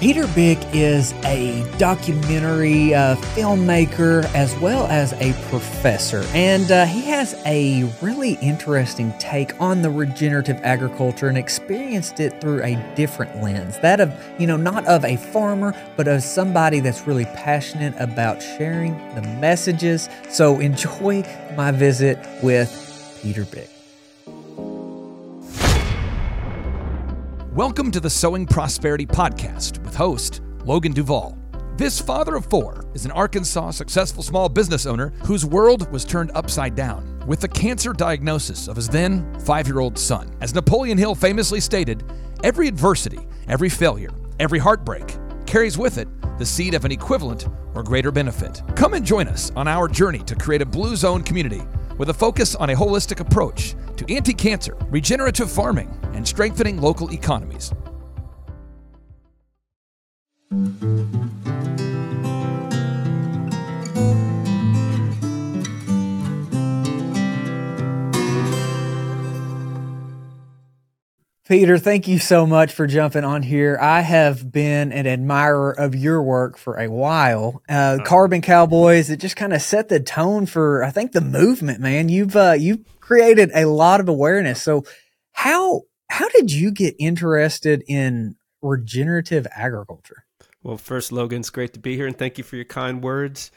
Peter Byck is a documentary uh, filmmaker as well as a professor, and uh, he has a really interesting take on the regenerative agriculture and experienced it through a different lens that of, you know, not of a farmer, but of somebody that's really passionate about sharing the messages. So enjoy my visit with Peter Byck. Welcome to the Sowing Prosperity Podcast with host Logan Duvall. This father of four is an Arkansas successful small business owner whose world was turned upside down with the cancer diagnosis of his then five year old son. As Napoleon Hill famously stated, every adversity, every failure, every heartbreak carries with it the seed of an equivalent or greater benefit. Come and join us on our journey to create a blue zone community with a focus on a holistic approach to anti cancer, regenerative farming, and strengthening local economies. Peter, thank you so much for jumping on here. I have been an admirer of your work for a while. Uh, uh-huh. Carbon Cowboys, it just kind of set the tone for, I think, the movement, man. You've, uh, you've created a lot of awareness. So how, how did you get interested in regenerative agriculture? Well, first, Logan, it's great to be here and thank you for your kind words.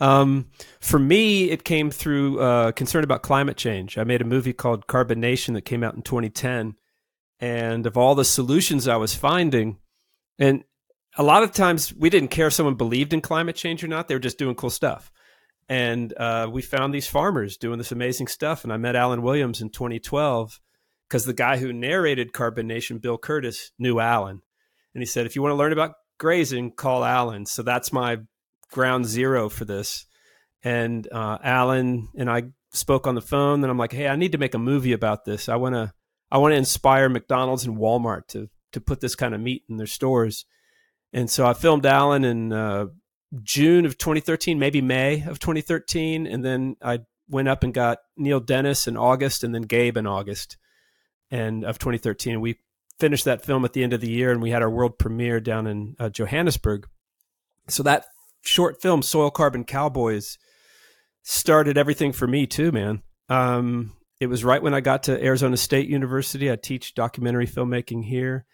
Um, for me, it came through uh, concern about climate change. I made a movie called Carbon Nation that came out in 2010 and of all the solutions I was finding, and a lot of times we didn't care if someone believed in climate change or not; they were just doing cool stuff. And uh, we found these farmers doing this amazing stuff. And I met Alan Williams in 2012 because the guy who narrated Carbon Nation, Bill Kurtis, knew Alan, and he said, "If you want to learn about grazing, call Alan." So that's my ground zero for this. And uh, Alan and I spoke on the phone, and I'm like, "Hey, I need to make a movie about this. I want to." I want to inspire McDonald's and Walmart to to put this kind of meat in their stores. And so I filmed Alan in uh, June of 2013, maybe May of 2013, and then I went up and got Neil Dennis in August, and then Gabe in August, and of 2013. We finished that film at the end of the year, and we had our world premiere down in uh, Johannesburg. So that short film, Soil Carbon Cowboys, started everything for me too, man. Um, it was right when I got to Arizona State University. I teach documentary filmmaking here.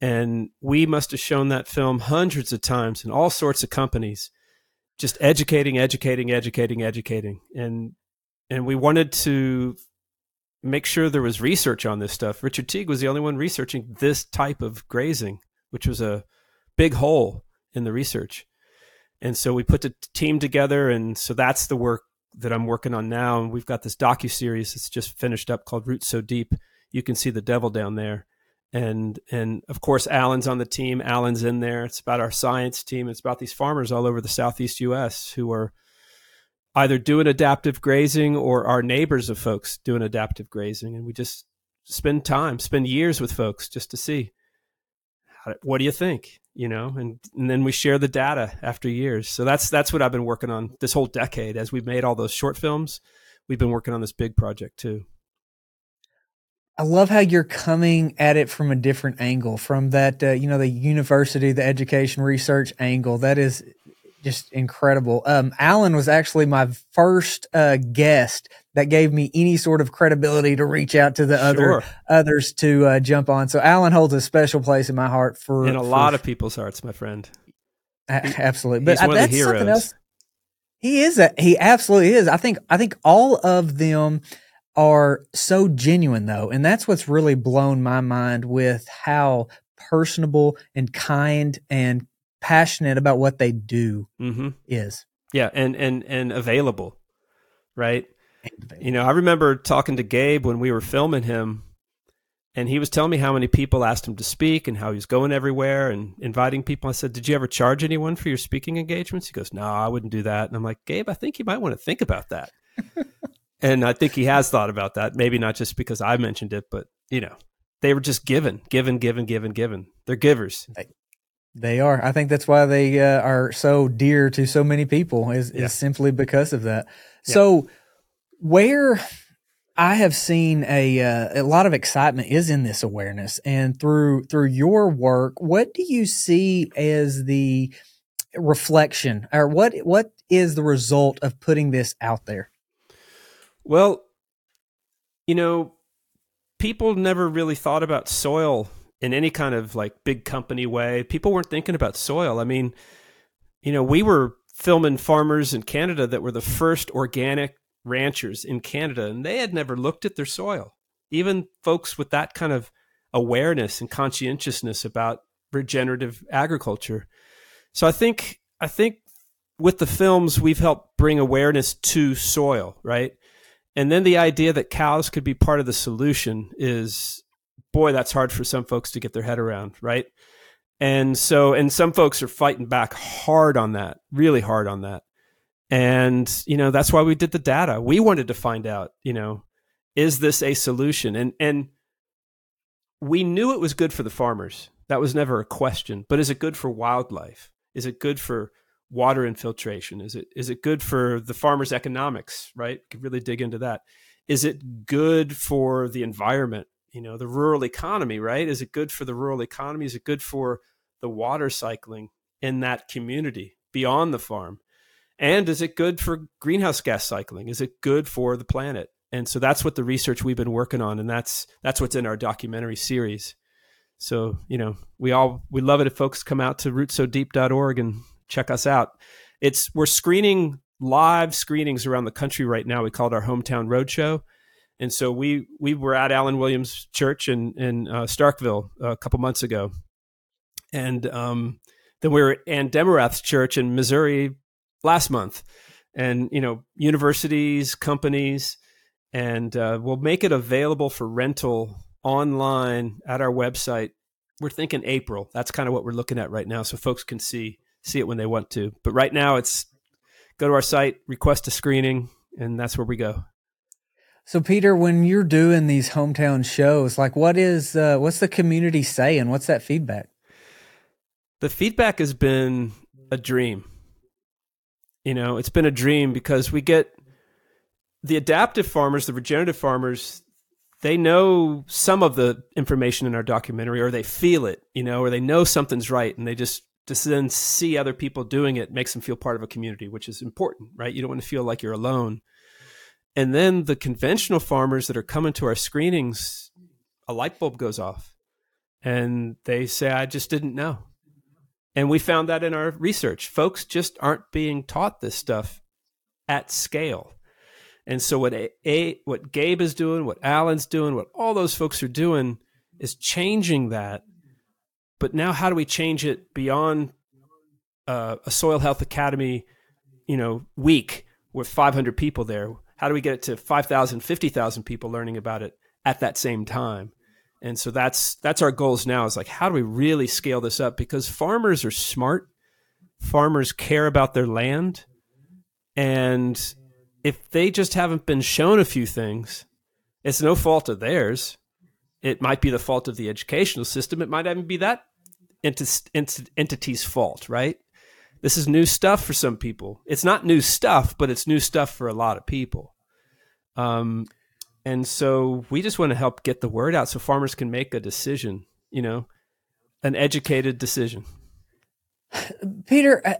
And we must have shown that film hundreds of times in all sorts of companies, just educating, educating, educating, educating. And and we wanted to make sure there was research on this stuff. Richard Teague was the only one researching this type of grazing, which was a big hole in the research. And so we put the team together, and so that's the work that I'm working on now, and we've got this docu series that's just finished up called Roots So Deep. You can see the devil down there, and and of course Alan's on the team. Alan's in there. It's about our science team. It's about these farmers all over the southeast U.S. who are either doing adaptive grazing or our neighbors of folks doing adaptive grazing, and we just spend time, spend years with folks just to see what do you think you know and, and then we share the data after years. So that's that's what i've been working on this whole decade. As we've made all those short films we've been working on this big project too. I love how you're coming at it from a different angle, from that uh, you know the university, the education research angle. That is just incredible. Um, Alan was actually my first uh, guest that gave me any sort of credibility to reach out to the sure. other others to uh, jump on. So Alan holds a special place in my heart for in a for, lot of people's hearts, my friend. absolutely, but uh, that's something else. He is a, he absolutely is. I think I think all of them are so genuine though, and that's what's really blown my mind with how personable and kind and passionate about what they do mm-hmm. is. Yeah, and and and available, right? You know, I remember talking to Gabe when we were filming him, and he was telling me how many people asked him to speak and how he was going everywhere and inviting people. I said, "Did you ever charge anyone for your speaking engagements?" He goes, "No, I wouldn't do that." And I'm like, "Gabe, I think you might want to think about that." and I think he has thought about that. Maybe not just because I mentioned it, but you know, they were just given, given, given, given, given. They're givers. They are. I think that's why they uh, are so dear to so many people is, yeah. is simply because of that. Yeah. So where I have seen a uh, a lot of excitement is in this awareness, and through through your work, what do you see as the reflection, or what what is the result of putting this out there? Well, you know, people never really thought about soil in any kind of like big company way. People weren't thinking about soil. I mean, you know, we were filming farmers in Canada that were the first organic ranchers in Canada, and they had never looked at their soil. Even folks with that kind of awareness and conscientiousness about regenerative agriculture. So I think I think with the films we've helped bring awareness to soil, right? And then the idea that cows could be part of the solution is boy, that's hard for some folks to get their head around, right? And so and some folks are fighting back hard on that, really hard on that. And, you know, that's why we did the data. We wanted to find out, you know, is this a solution? And and we knew it was good for the farmers. That was never a question. But is it good for wildlife? Is it good for water infiltration? Is it is it good for the farmers' economics? Right? We Could really dig into that. Is it good for the environment? You know, the rural economy, right? Is it good for the rural economy? Is it good for the water cycling in that community beyond the farm? And is it good for greenhouse gas cycling? Is it good for the planet? And so that's what the research we've been working on, and that's that's what's in our documentary series. So you know, we all we love it if folks come out to rootsodeep.org and check us out. It's we're screening live screenings around the country right now. We call it our hometown roadshow. And so we we were at Alan Williams Church in in uh, Starkville a couple months ago, and um, then we were at Ann Demarath's church in Missouri last month, and you know universities, companies, and uh, we'll make it available for rental online at our website. We're thinking April. That's kind of what we're looking at right now, so folks can see see it when they want to. But right now, it's go to our site, request a screening, and that's where we go. So, Peter, when you're doing these hometown shows, like what is uh, what's the community saying? What's that feedback? The feedback has been a dream. You know, it's been a dream because we get the adaptive farmers, the regenerative farmers, they know some of the information in our documentary or they feel it, you know, or they know something's right and they just just then see other people doing it makes them feel part of a community, which is important, right? You don't want to feel like you're alone. And then the conventional farmers that are coming to our screenings, a light bulb goes off and they say, I just didn't know. And we found that in our research. Folks just aren't being taught this stuff at scale. And so what a, a, what Gabe is doing, what Alan's doing, what all those folks are doing is changing that. But now how do we change it beyond uh, a soil health academy, you know, week with 500 people there? How do we get it to 5,000, 50,000 people learning about it at that same time? And so that's that's our goals now is like how do we really scale this up because farmers are smart. Farmers care about their land and if they just haven't been shown a few things, it's no fault of theirs. It might be the fault of the educational system. It might even be that ent- ent- entity's fault, right? This is new stuff for some people. It's not new stuff, but it's new stuff for a lot of people. Um, and so we just want to help get the word out so farmers can make a decision, you know, an educated decision. Peter, uh,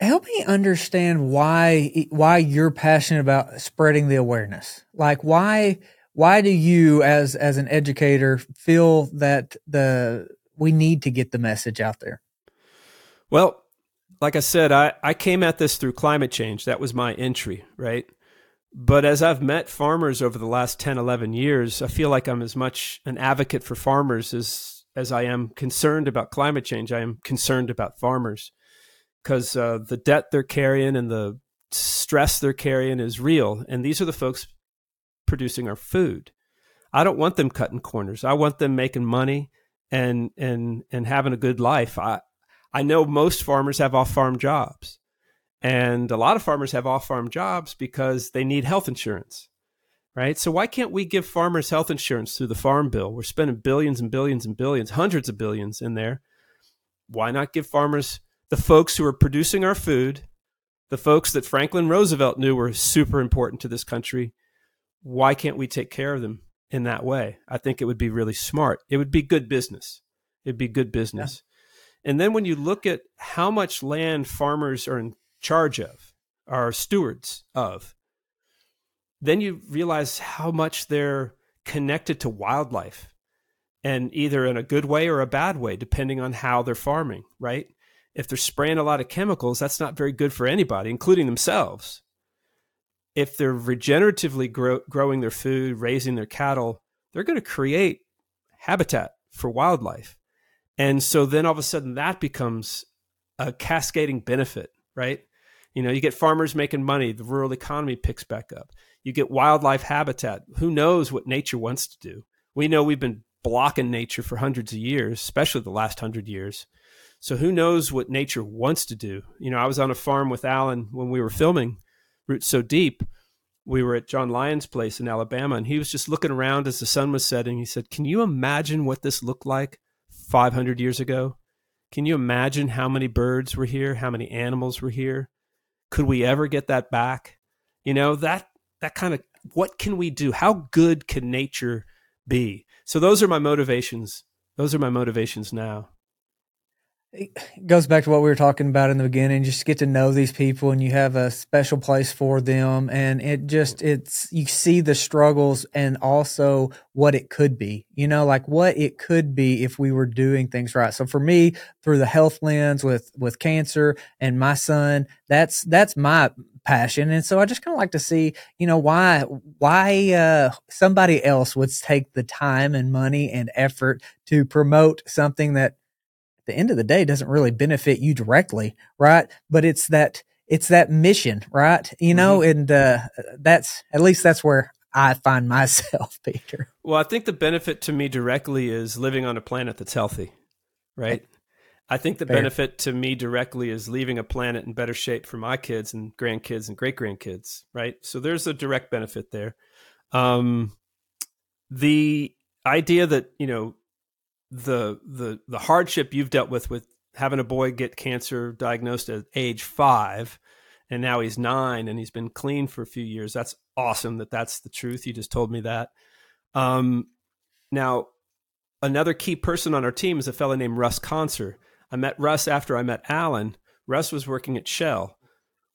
help me understand why why you're passionate about spreading the awareness. Like why why do you as as an educator feel that the we need to get the message out there? Well, like I said, I, I came at this through climate change. That was my entry, right? But as I've met farmers over the last 10, 11 years, I feel like I'm as much an advocate for farmers as, as I am concerned about climate change. I am concerned about farmers because uh, the debt they're carrying and the stress they're carrying is real. And these are the folks producing our food. I don't want them cutting corners. I want them making money and and and having a good life. I I know most farmers have off farm jobs. And a lot of farmers have off farm jobs because they need health insurance, right? So why can't we give farmers health insurance through the farm bill? We're spending billions and billions and billions, hundreds of billions in there. Why not give farmers the folks who are producing our food, the folks that Franklin Roosevelt knew were super important to this country? why can't we take care of them in that way? I think it would be really smart. It would be good business. It'd be good business. Yeah. And then when you look at how much land farmers are in charge of, are stewards of, then you realize how much they're connected to wildlife and either in a good way or a bad way, depending on how they're farming, right? If they're spraying a lot of chemicals, that's not very good for anybody, including themselves. If they're regeneratively grow, growing their food, raising their cattle, they're going to create habitat for wildlife. And so then all of a sudden that becomes a cascading benefit, right? You know, you get farmers making money, the rural economy picks back up. You get wildlife habitat. Who knows what nature wants to do? We know we've been blocking nature for hundreds of years, especially the last hundred years. So who knows what nature wants to do? You know, I was on a farm with Alan when we were filming Roots So Deep. We were at John Lyon's place in Alabama, and he was just looking around as the sun was setting. He said, Can you imagine what this looked like 500 years ago? Can you imagine how many birds were here? How many animals were here? Could we ever get that back? You know, that that kind of what can we do? How good can nature be? So those are my motivations. Those are my motivations now it goes back to what we were talking about in the beginning just get to know these people and you have a special place for them. And it just it's you see the struggles and also what it could be you know like what it could be if we were doing things right. So for me through the health lens with with cancer and my son that's that's my passion. And so i just kind of like to see you know why why uh, somebody else would take the time and money and effort to promote something that the end of the day doesn't really benefit you directly, right? But it's that it's that mission, right? You know, mm-hmm. and uh, that's at least that's where I find myself, Peter. Well, I think the benefit to me directly is living on a planet that's healthy, right? I think the Fair. benefit to me directly is leaving a planet in better shape for my kids and grandkids and great grandkids, right? So there's a direct benefit there. Um, the idea that you know the the the hardship you've dealt with with having a boy get cancer diagnosed at age five and now he's nine and he's been clean for a few years. That's awesome that that's the truth. You just told me that. Um, now another key person on our team is a fellow named russ conser. I met russ after i met alan. Russ was working at shell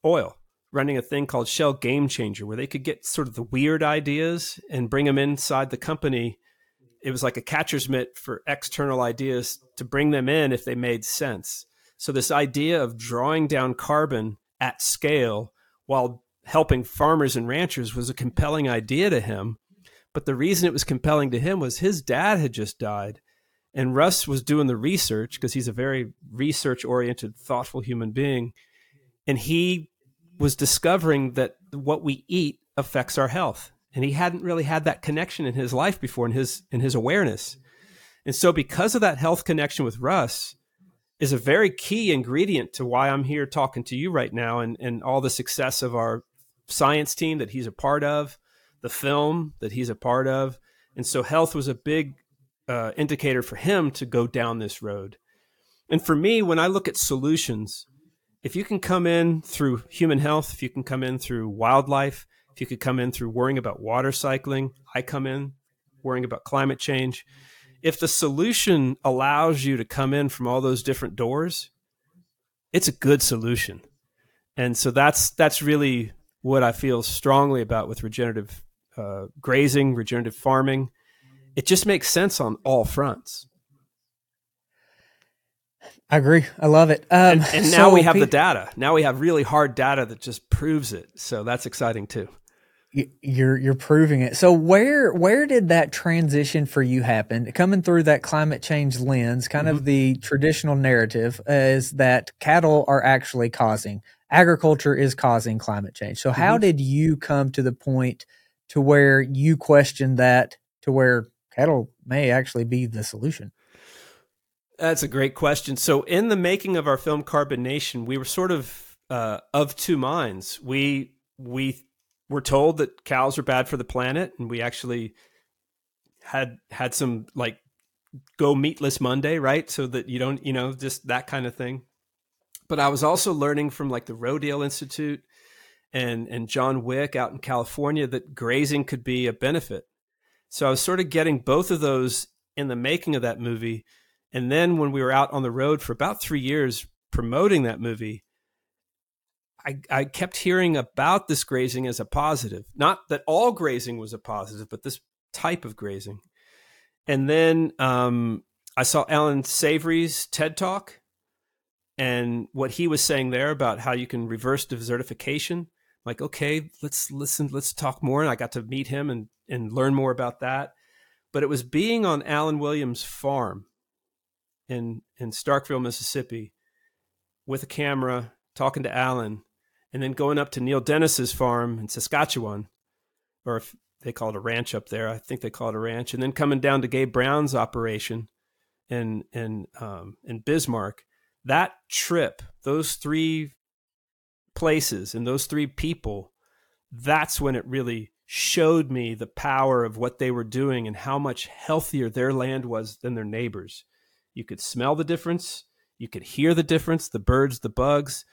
oil running a thing called shell game changer where they could get sort of the weird ideas and bring them inside the company it was like a catcher's mitt for external ideas to bring them in if they made sense. So this idea of drawing down carbon at scale while helping farmers and ranchers was a compelling idea to him. But the reason it was compelling to him was his dad had just died. And Russ was doing the research because he's a very research oriented, thoughtful human being. And he was discovering that what we eat affects our health and he hadn't really had that connection in his life before in his in his awareness. And so because of that health connection with russ is a very key ingredient to why i'm here talking to you right now and and all the success of our science team that he's a part of the film that he's a part of. And so health was a big uh, indicator for him to go down this road. And for me when i look at solutions if you can come in through human health if you can come in through wildlife if you could come in through worrying about water cycling, I come in worrying about climate change. If the solution allows you to come in from all those different doors, it's a good solution. And so that's that's really what I feel strongly about with regenerative uh, grazing, regenerative farming. It just makes sense on all fronts. I agree. I love it. Um, and, and, now so we have Pete, the data. Now we have really hard data that just proves it. So that's exciting too you're you're proving it. So where where did that transition for you happen? Coming through that climate change lens, kind mm-hmm. of the traditional narrative is that cattle are actually causing agriculture is causing climate change. So how mm-hmm. did you come to the point to where you question that to where cattle may actually be the solution? That's a great question. So in the making of our film Carbon Nation, we were sort of uh, of two minds. We we we're told that cows are bad for the planet, and we actually had had some like go meatless Monday, right? So that you don't, you know, just that kind of thing. But I was also learning from like the Rodale Institute and and John Wick out in California that grazing could be a benefit. So I was sort of getting both of those in the making of that movie. And then when we were out on the road for about three years promoting that movie, I, I kept hearing about this grazing as a positive. Not that all grazing was a positive, but this type of grazing. And then um, I saw Allan Savory's TED Talk and what he was saying there about how you can reverse desertification. Like, okay, let's listen, let's talk more. And I got to meet him and, and learn more about that. But it was being on Alan Williams' farm in in Starkville, Mississippi, with a camera, talking to Alan, and then going up to Neil Dennis's farm in Saskatchewan, or if they call it a ranch up there, I think they call it a ranch, and then coming down to Gabe Brown's operation in in um, in Bismarck. That trip, those three places and those three people, that's when it really showed me the power of what they were doing and how much healthier their land was than their neighbors. You could smell the difference, you could hear the difference, the birds, the bugs.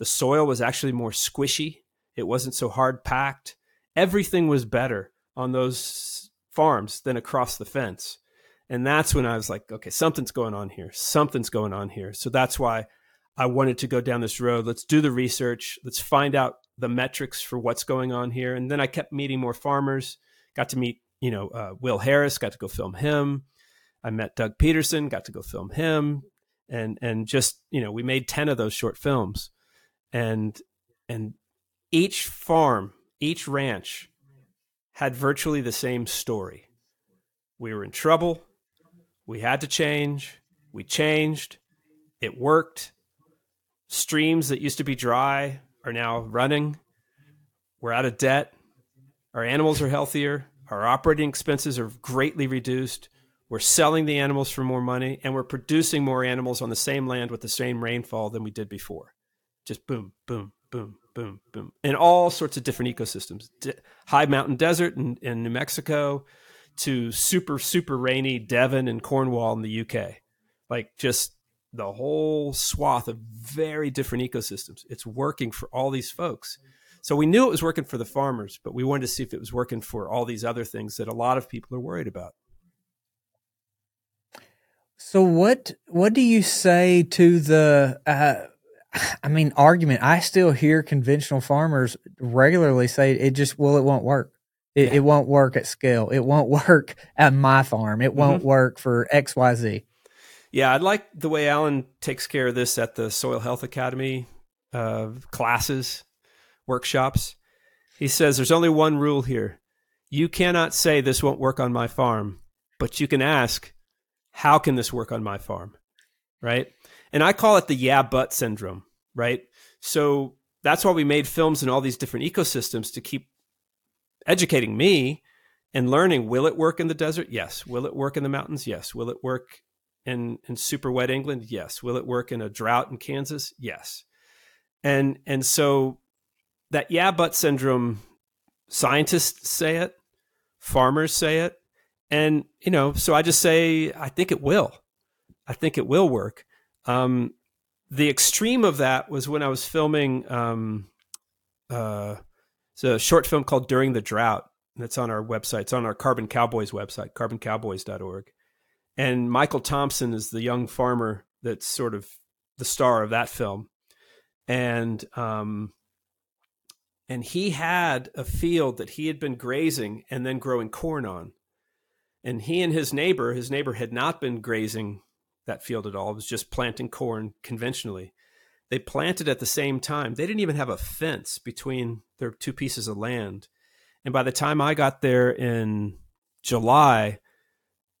The soil was actually more squishy, it wasn't so hard packed. Everything was better on those farms than across the fence. And that's when I was like, okay, something's going on here. Something's going on here. So that's why I wanted to go down this road. Let's do the research. Let's find out the metrics for what's going on here. And then I kept meeting more farmers. Got to meet, you know, uh, Will Harris. Got to go film him. I met Doug Peterson. Got to go film him. And and just you know, we made ten of those short films, and and each farm, each ranch, had virtually the same story. We were in trouble. We had to change. We changed. It worked. Streams that used to be dry are now running. We're out of debt. Our animals are healthier. Our operating expenses are greatly reduced. We're selling the animals for more money and we're producing more animals on the same land with the same rainfall than we did before. Just boom, boom, boom, boom, boom. In all sorts of different ecosystems. High mountain desert in, in New Mexico to super, super rainy Devon and Cornwall in the UK. Like just the whole swath of very different ecosystems. It's working for all these folks. So we knew it was working for the farmers, but we wanted to see if it was working for all these other things that a lot of people are worried about. So what what do you say to the uh, I mean argument? I still hear conventional farmers regularly say it just well it won't work. It, yeah. it won't work at scale. It won't work at my farm. It won't mm-hmm. work for X Y Z. Yeah, I like the way Alan takes care of this at the Soil Health Academy uh, classes, workshops. He says there's only one rule here. You cannot say this won't work on my farm, but you can ask, how can this work on my farm? Right. And I call it the yeah, but syndrome. Right. So that's why we made films in all these different ecosystems to keep educating me and learning will it work in the desert? Yes. Will it work in the mountains? Yes. Will it work in in super wet England? Yes. Will it work in a drought in Kansas? Yes. And and so that yeah but syndrome scientists say it, farmers say it, and you know, so I just say I think it will. I think it will work. Um, the extreme of that was when I was filming um, uh, it's a short film called During the Drought. That's on our website. It's on our Carbon Cowboys website, carboncowboys.org. And Michael Thompson is the young farmer that's sort of the star of that film. And um, and he had a field that he had been grazing and then growing corn on. And he and his neighbor, his neighbor had not been grazing that field at all. It was just planting corn conventionally. They planted at the same time. They didn't even have a fence between their two pieces of land. And by the time I got there in July,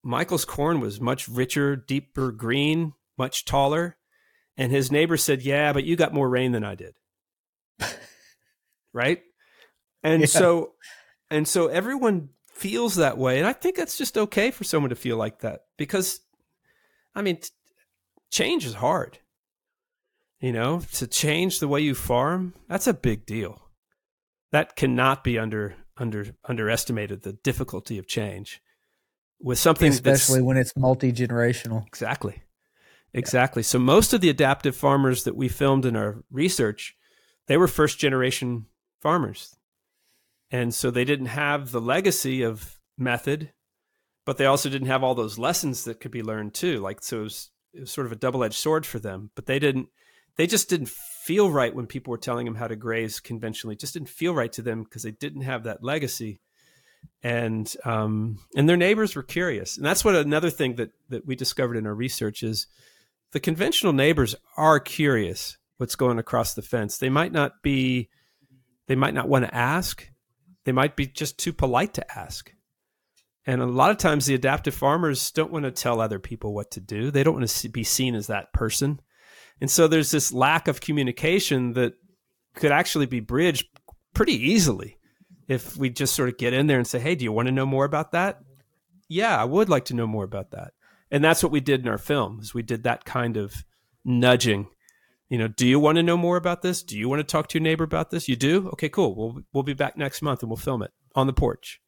Michael's corn was much richer, deeper green, much taller. And his neighbor said, Yeah, but you got more rain than I did. right? And yeah. so and so everyone feels that way. And I think that's just okay for someone to feel like that because I mean t- change is hard. You know, to change the way you farm, that's a big deal. That cannot be under under underestimated the difficulty of change with something especially when it's multi-generational exactly exactly yeah. so most of the adaptive farmers that we filmed in our research they were first generation farmers. And so they didn't have the legacy of method, but they also didn't have all those lessons that could be learned too. Like, so it was, it was sort of a double edged sword for them, but they didn't, they just didn't feel right when people were telling them how to graze conventionally. It just didn't feel right to them because they didn't have that legacy. And, um, and their neighbors were curious. And that's what another thing that, that we discovered in our research is the conventional neighbors are curious what's going across the fence. They might not be, they might not want to ask. They might be just too polite to ask. And a lot of times the adaptive farmers don't want to tell other people what to do. They don't want to be seen as that person. And so there's this lack of communication that could actually be bridged pretty easily if we just sort of get in there and say, "Hey, do you want to know more about that?" Yeah, I would like to know more about that. And that's what we did in our film. Is we did that kind of nudging. You know, do you want to know more about this? Do you want to talk to your neighbor about this? You do? Okay, cool. We'll we'll be back next month and we'll film it on the porch.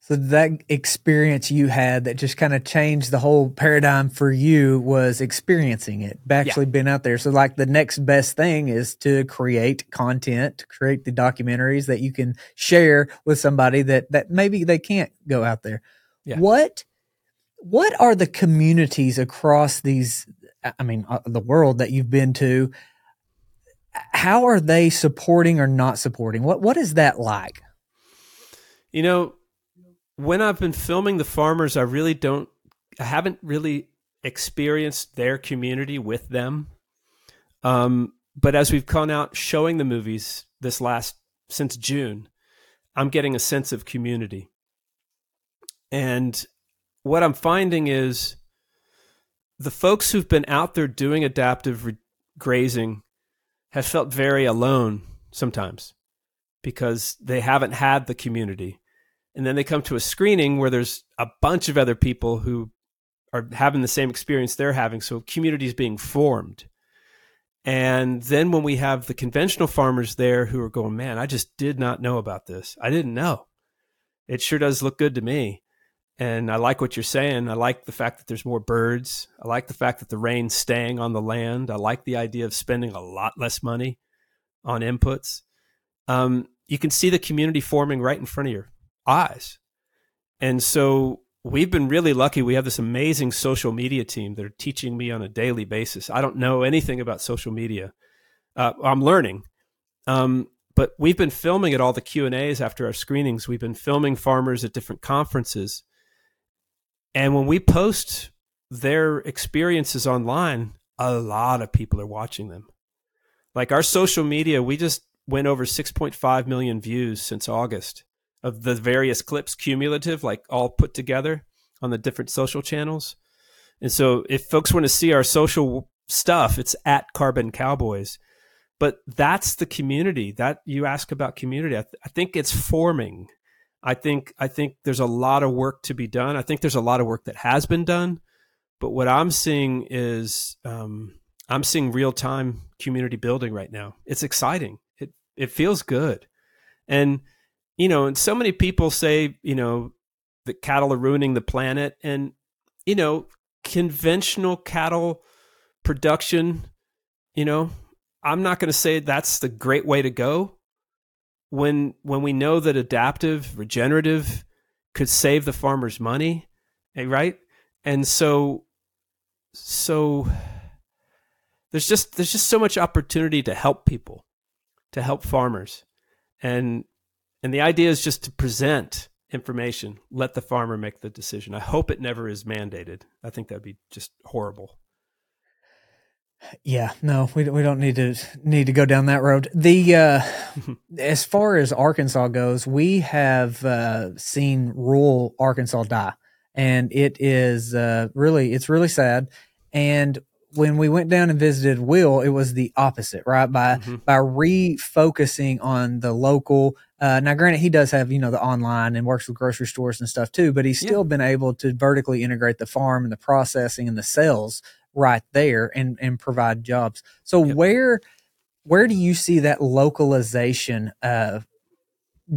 So that experience you had that just kind of changed the whole paradigm for you was experiencing it, actually yeah. being out there. So like the next best thing is to create content, to create the documentaries that you can share with somebody that that maybe they can't go out there. Yeah. What what are the communities across these I mean uh, the world that you've been to how are they supporting or not supporting? What what is that like? You know, when I've been filming the farmers, I really don't, I haven't really experienced their community with them. Um, but as we've gone out showing the movies this last, since June, I'm getting a sense of community. And what I'm finding is the folks who've been out there doing adaptive re- grazing have felt very alone sometimes because they haven't had the community and then they come to a screening where there's a bunch of other people who are having the same experience they're having. So communities being formed. And then when we have the conventional farmers there who are going man i just did not know about this. I didn't know. It sure does look good to me. And i like what you're saying. I like the fact that there's more birds. I like the fact that the rain's staying on the land. I like the idea of spending a lot less money on inputs. Um, you can see the community forming right in front of you eyes. And so we've been really lucky. We have this amazing social media team that are teaching me on a daily basis. I don't know anything about social media. Uh, I'm learning. Um, but we've been filming at all the Q and A's after our screenings. We've been filming farmers at different conferences, and when we post their experiences online, a lot of people are watching them. Like our social media, we just went over 6.5 million views since August of the various clips cumulative, like all put together on the different social channels. And so if folks want to see our social stuff, it's at Carbon Cowboys. But that's the community that you ask about community. I, th- I think it's forming. I think I think there's a lot of work to be done. I think there's a lot of work that has been done, but what I'm seeing is um, I'm seeing real time community building right now. It's exciting. It it feels good, and you know, and so many people say, you know, that cattle are ruining the planet. And, you know, conventional cattle production, you know, I'm not going to say that's the great way to go. When when we know that adaptive, regenerative could save the farmers money, eh, right? And so so there's just there's just so much opportunity to help people, to help farmers. And and the idea is just to present information, let the farmer make the decision. I hope it never is mandated. I think that'd be just horrible. Yeah, no, we we don't need to need to go down that road. The uh, as far as Arkansas goes, we have uh, seen rural Arkansas die, and it is uh, really it's really sad. And when we went down and visited Will, it was the opposite, right? By mm-hmm. by refocusing on the local. Uh, now, granted, he does have you know the online and works with grocery stores and stuff too, but he's still yeah. been able to vertically integrate the farm and the processing and the sales right there and and provide jobs. So yep. where where do you see that localization uh,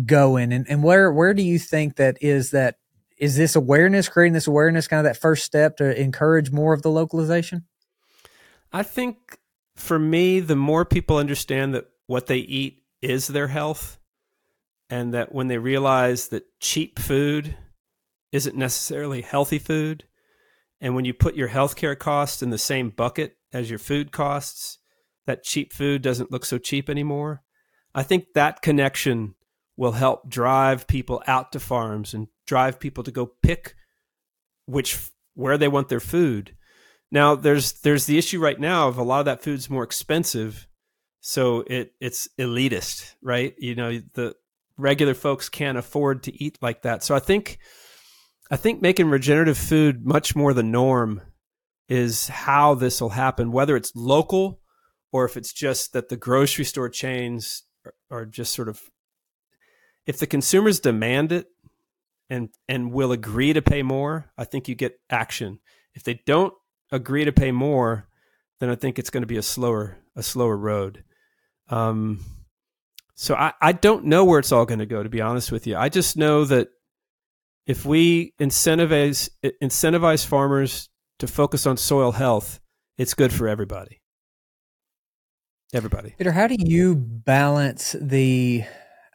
going, and and where where do you think that is that is this awareness creating this awareness kind of that first step to encourage more of the localization? I think for me, the more people understand that what they eat is their health, and that when they realize that cheap food isn't necessarily healthy food, and when you put your healthcare costs in the same bucket as your food costs, that cheap food doesn't look so cheap anymore. I think that connection will help drive people out to farms and drive people to go pick which where they want their food. Now there's there's the issue right now of a lot of that food's more expensive, so it it's elitist, right? You know, the regular folks can't afford to eat like that. So I think I think making regenerative food much more the norm is how this will happen, whether it's local or if it's just that the grocery store chains are, just sort of if the consumers demand it and and will agree to pay more, I think you get action. If they don't agree to pay more, then I think it's going to be a slower a slower road. Um, so I, I don't know where it's all going to go. To be honest with you, I just know that if we incentivize incentivize farmers to focus on soil health, it's good for everybody. Everybody. Peter, how do you balance the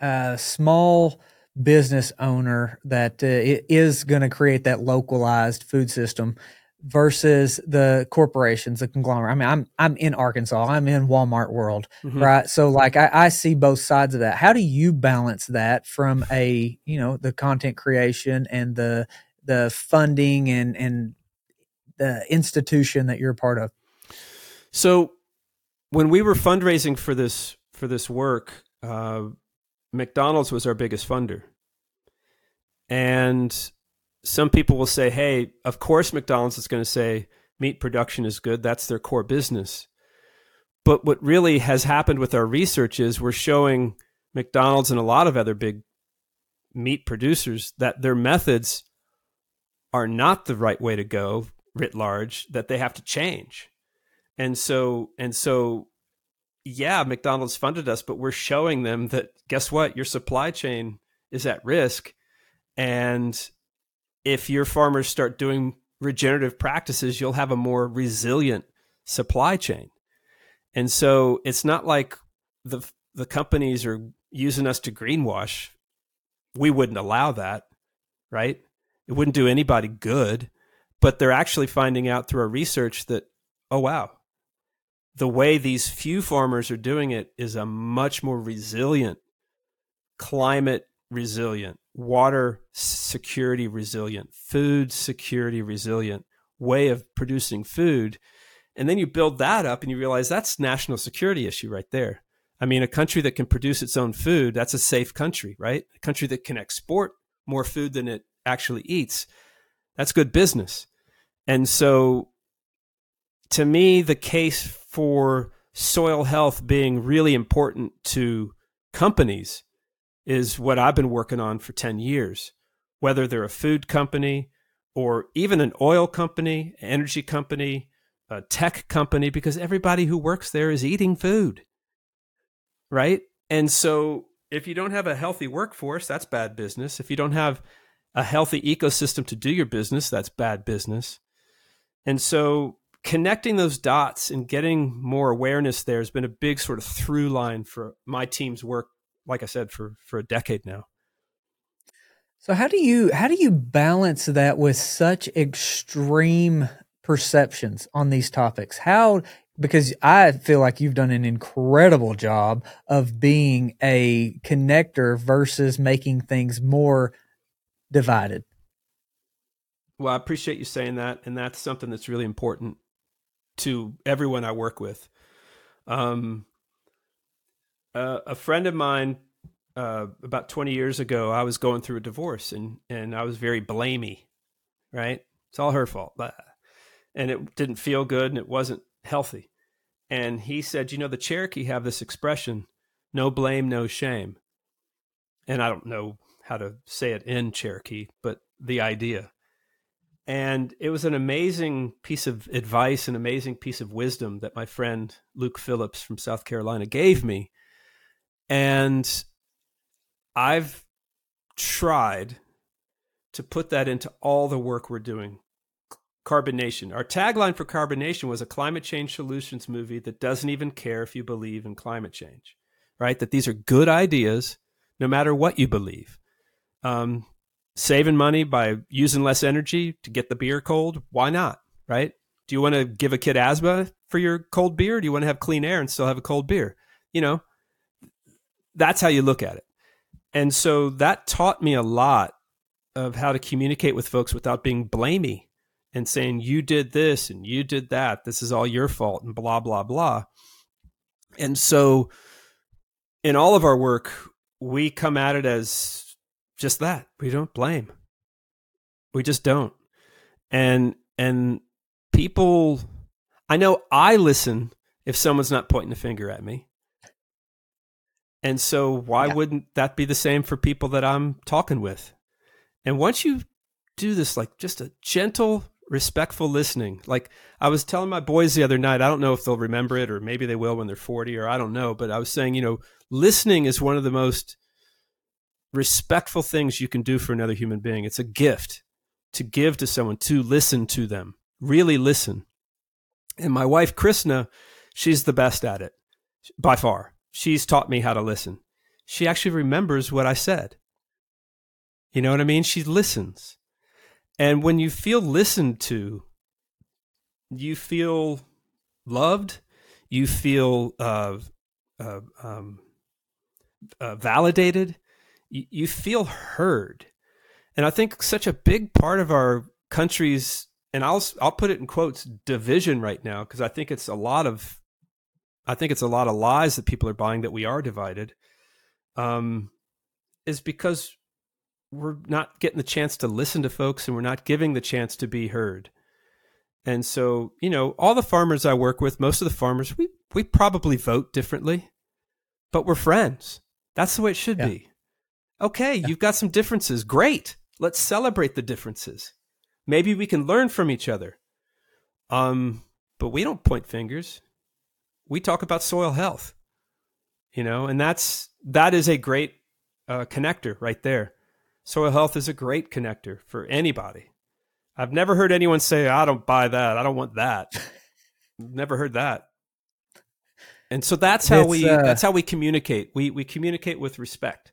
uh, small business owner that uh, is going to create that localized food system versus the corporations, the conglomerate. I mean, I'm I'm in Arkansas. I'm in Walmart world, mm-hmm. right? So like I, I see both sides of that. How do you balance that from a you know the content creation and the the funding and and the institution that you're a part of? So when we were fundraising for this for this work, uh, McDonald's was our biggest funder. And some people will say, hey, of course, McDonald's is going to say meat production is good. That's their core business. But what really has happened with our research is we're showing McDonald's and a lot of other big meat producers that their methods are not the right way to go writ large, that they have to change. And so, and so yeah, McDonald's funded us, but we're showing them that guess what? Your supply chain is at risk. And if your farmers start doing regenerative practices, you'll have a more resilient supply chain. And so it's not like the the companies are using us to greenwash. We wouldn't allow that, right? It wouldn't do anybody good, but they're actually finding out through our research that oh wow, the way these few farmers are doing it is a much more resilient, climate resilient, water security resilient, food security resilient way of producing food. And then you build that up and you realize that's national security issue right there. I mean, a country that can produce its own food, that's a safe country, right? A country that can export more food than it actually eats, that's good business. And so to me, the case for soil health being really important to companies is what I've been working on for 10 years. Whether they're a food company or even an oil company, energy company, a tech company, because everybody who works there is eating food. Right. And so if you don't have a healthy workforce, that's bad business. If you don't have a healthy ecosystem to do your business, that's bad business. And so connecting those dots and getting more awareness there has been a big sort of through line for my team's work like i said for for a decade now. So how do you how do you balance that with such extreme perceptions on these topics? How because i feel like you've done an incredible job of being a connector versus making things more divided. Well i appreciate you saying that and that's something that's really important to everyone I work with. Um, uh, a friend of mine, uh, about 20 years ago, I was going through a divorce and, and I was very blamey, right? It's all her fault. And it didn't feel good and it wasn't healthy. And he said, you know, the Cherokee have this expression, no blame, no shame. And I don't know how to say it in Cherokee, but the idea. And it was an amazing piece of advice, an amazing piece of wisdom that my friend Luke Phillips from South Carolina gave me. And I've tried to put that into all the work we're doing. Carbon Nation. Our tagline for Carbon Nation was a climate change solutions movie that doesn't even care if you believe in climate change. right? That these are good ideas, no matter what you believe. Um, saving money by using less energy to get the beer cold, why not, right? Do you want to give a kid asthma for your cold beer? do you want to have clean air and still have a cold beer? You know, that's how you look at it. And so that taught me a lot of how to communicate with folks without being blamey and saying, you did this and you did that. This is all your fault and blah, blah, blah. And so in all of our work, we come at it as just that. We don't blame. We just don't. And, and people, I know I listen if someone's not pointing the finger at me. And so why yeah. wouldn't that be the same for people that I'm talking with? And once you do this, like just a gentle, respectful listening, like I was telling my boys the other night, I don't know if they'll remember it or maybe they will when they're 40 or I don't know, but I was saying, you know, listening is one of the most respectful things you can do for another human being. It's a gift to give to someone, to listen to them, really listen. And my wife, Krishna, she's the best at it by far she's taught me how to listen. She actually remembers what I said. You know what I mean? She listens. And when you feel listened to, you feel loved, you feel uh, uh, um, uh, validated, you, you feel heard. And I think such a big part of our country's, and I'll, I'll put it in quotes, division right now, because I think it's a lot of I think it's a lot of lies that people are buying that we are divided, um, is because we're not getting the chance to listen to folks and we're not giving the chance to be heard. And so, you know, all the farmers I work with, most of the farmers, we, we probably vote differently, but we're friends. That's the way it should yeah. be. Okay, yeah. you've got some differences. Great. Let's celebrate the differences. Maybe we can learn from each other. Um, but we don't point fingers we talk about soil health, you know, and that's that is a great uh, connector right there. Soil health is a great connector for anybody. I've never heard anyone say, "I don't buy that. I don't want that." never heard that. And so that's how it's, we uh, that's how we communicate. We we communicate with respect.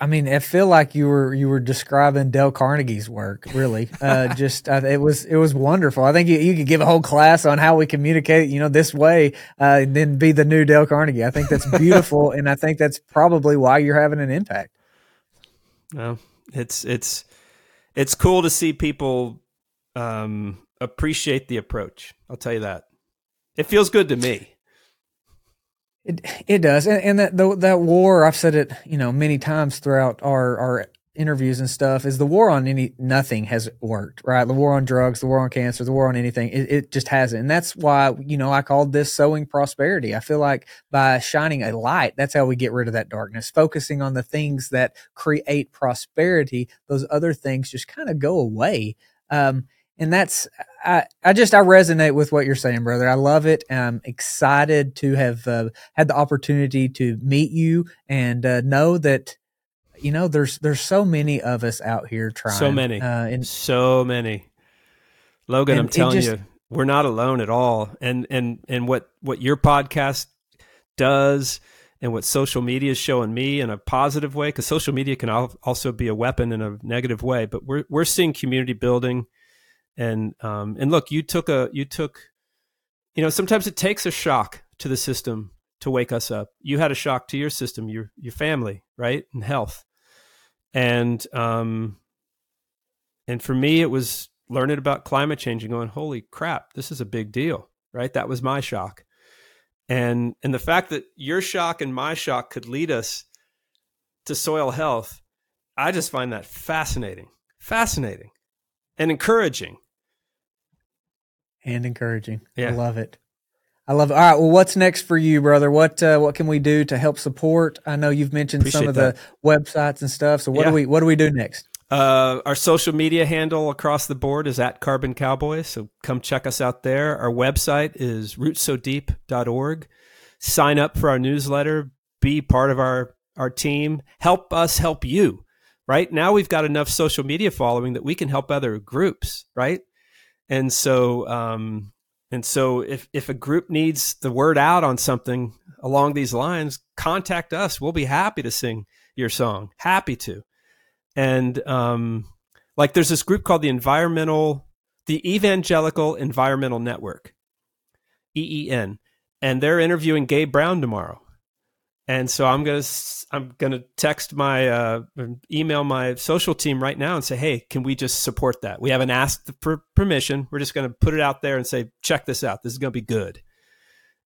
I mean, I feel like you were you were describing Dale Carnegie's work. Really, uh, just uh, it was it was wonderful. I think you, you could give a whole class on how we communicate, you know, this way, uh, and then be the new Dale Carnegie. I think that's beautiful, and I think that's probably why you're having an impact. No, it's it's it's cool to see people um, appreciate the approach. I'll tell you that. It feels good to me. It it does, and, and that the, that war I've said it you know many times throughout our our interviews and stuff is the war on any nothing has worked right? The war on drugs the war on cancer the war on anything it, it just hasn't. And that's why you know i called this sowing prosperity. I feel like by shining a light that's how we get rid of that darkness. Focusing on the things that create prosperity those other things just kind of go away. Um, and that's I, I just I resonate with what you're saying, brother. I love it. I'm excited to have uh, had the opportunity to meet you and uh, know that you know there's there's so many of us out here trying. So many, uh, and so many. Logan, I'm telling just, you, we're not alone at all. And and and what what your podcast does and what social media is showing me in a positive way because social media can also be a weapon in a negative way but we're we're seeing community building and um, and look, you took a you took, you know, sometimes it takes a shock to the system to wake us up. You had a shock to your system, your your family, right, and health, and um, and for me, it was learning about climate change and going, holy crap, this is a big deal, right? That was my shock, and and the fact that your shock and my shock could lead us to soil health, I just find that fascinating, fascinating, and encouraging and encouraging. Yeah. I love it. I love it. All right. Well, what's next for you, brother? What uh, what can we do to help support? I know you've mentioned Appreciate some of that. the websites and stuff. So what yeah. do we what do we do next? Uh, our social media handle across the board is at Carbon Cowboy. So come check us out there. Our website is rootsodeep.org. Sign up for our newsletter. Be part of our our team. Help us help you. Right now, we've got enough social media following that we can help other groups. Right and so, um, And so if, if a group needs the word out on something along these lines, contact us. We'll be happy to sing your song. Happy to. And um, like there's this group called the Environmental, the Evangelical Environmental Network, EEN, and they're interviewing Gabe Brown tomorrow. And so I'm gonna I'm gonna text my uh, email my social team right now and say, hey, can we just support that? We haven't asked for permission. We're just gonna put it out there and say, check this out. This is gonna be good.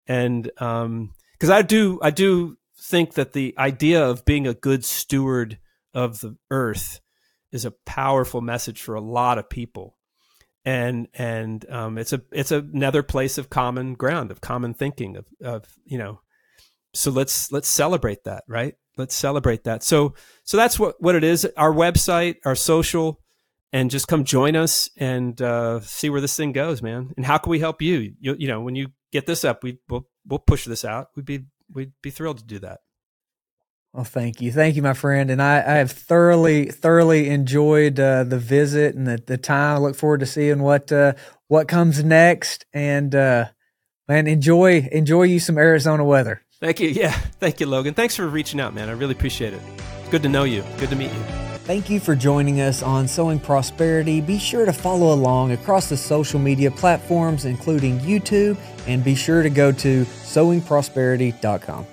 And because um, I do I do think that the idea of being a good steward of the earth is a powerful message for a lot of people and and um, it's a it's another place of common ground of common thinking of of you know so let's let's celebrate that right? Let's celebrate that. So so that's what what it is. Our website our social and just come join us and uh, see where this thing goes man. And how can we help you? You, you know when you get this up we we'll, we'll push this out. We'd be we'd be thrilled to do that. Well, thank you, thank you, my friend, and I, I have thoroughly, thoroughly enjoyed uh, the visit and the, the time. I look forward to seeing what uh, what comes next, and uh, man, enjoy enjoy you some Arizona weather. Thank you. Yeah. Thank you, Logan. Thanks for reaching out, man. I really appreciate it. Good to know you. Good to meet you. Thank you for joining us on Sowing Prosperity. Be sure to follow along across the social media platforms, including YouTube, and be sure to go to sowingprosperity.com.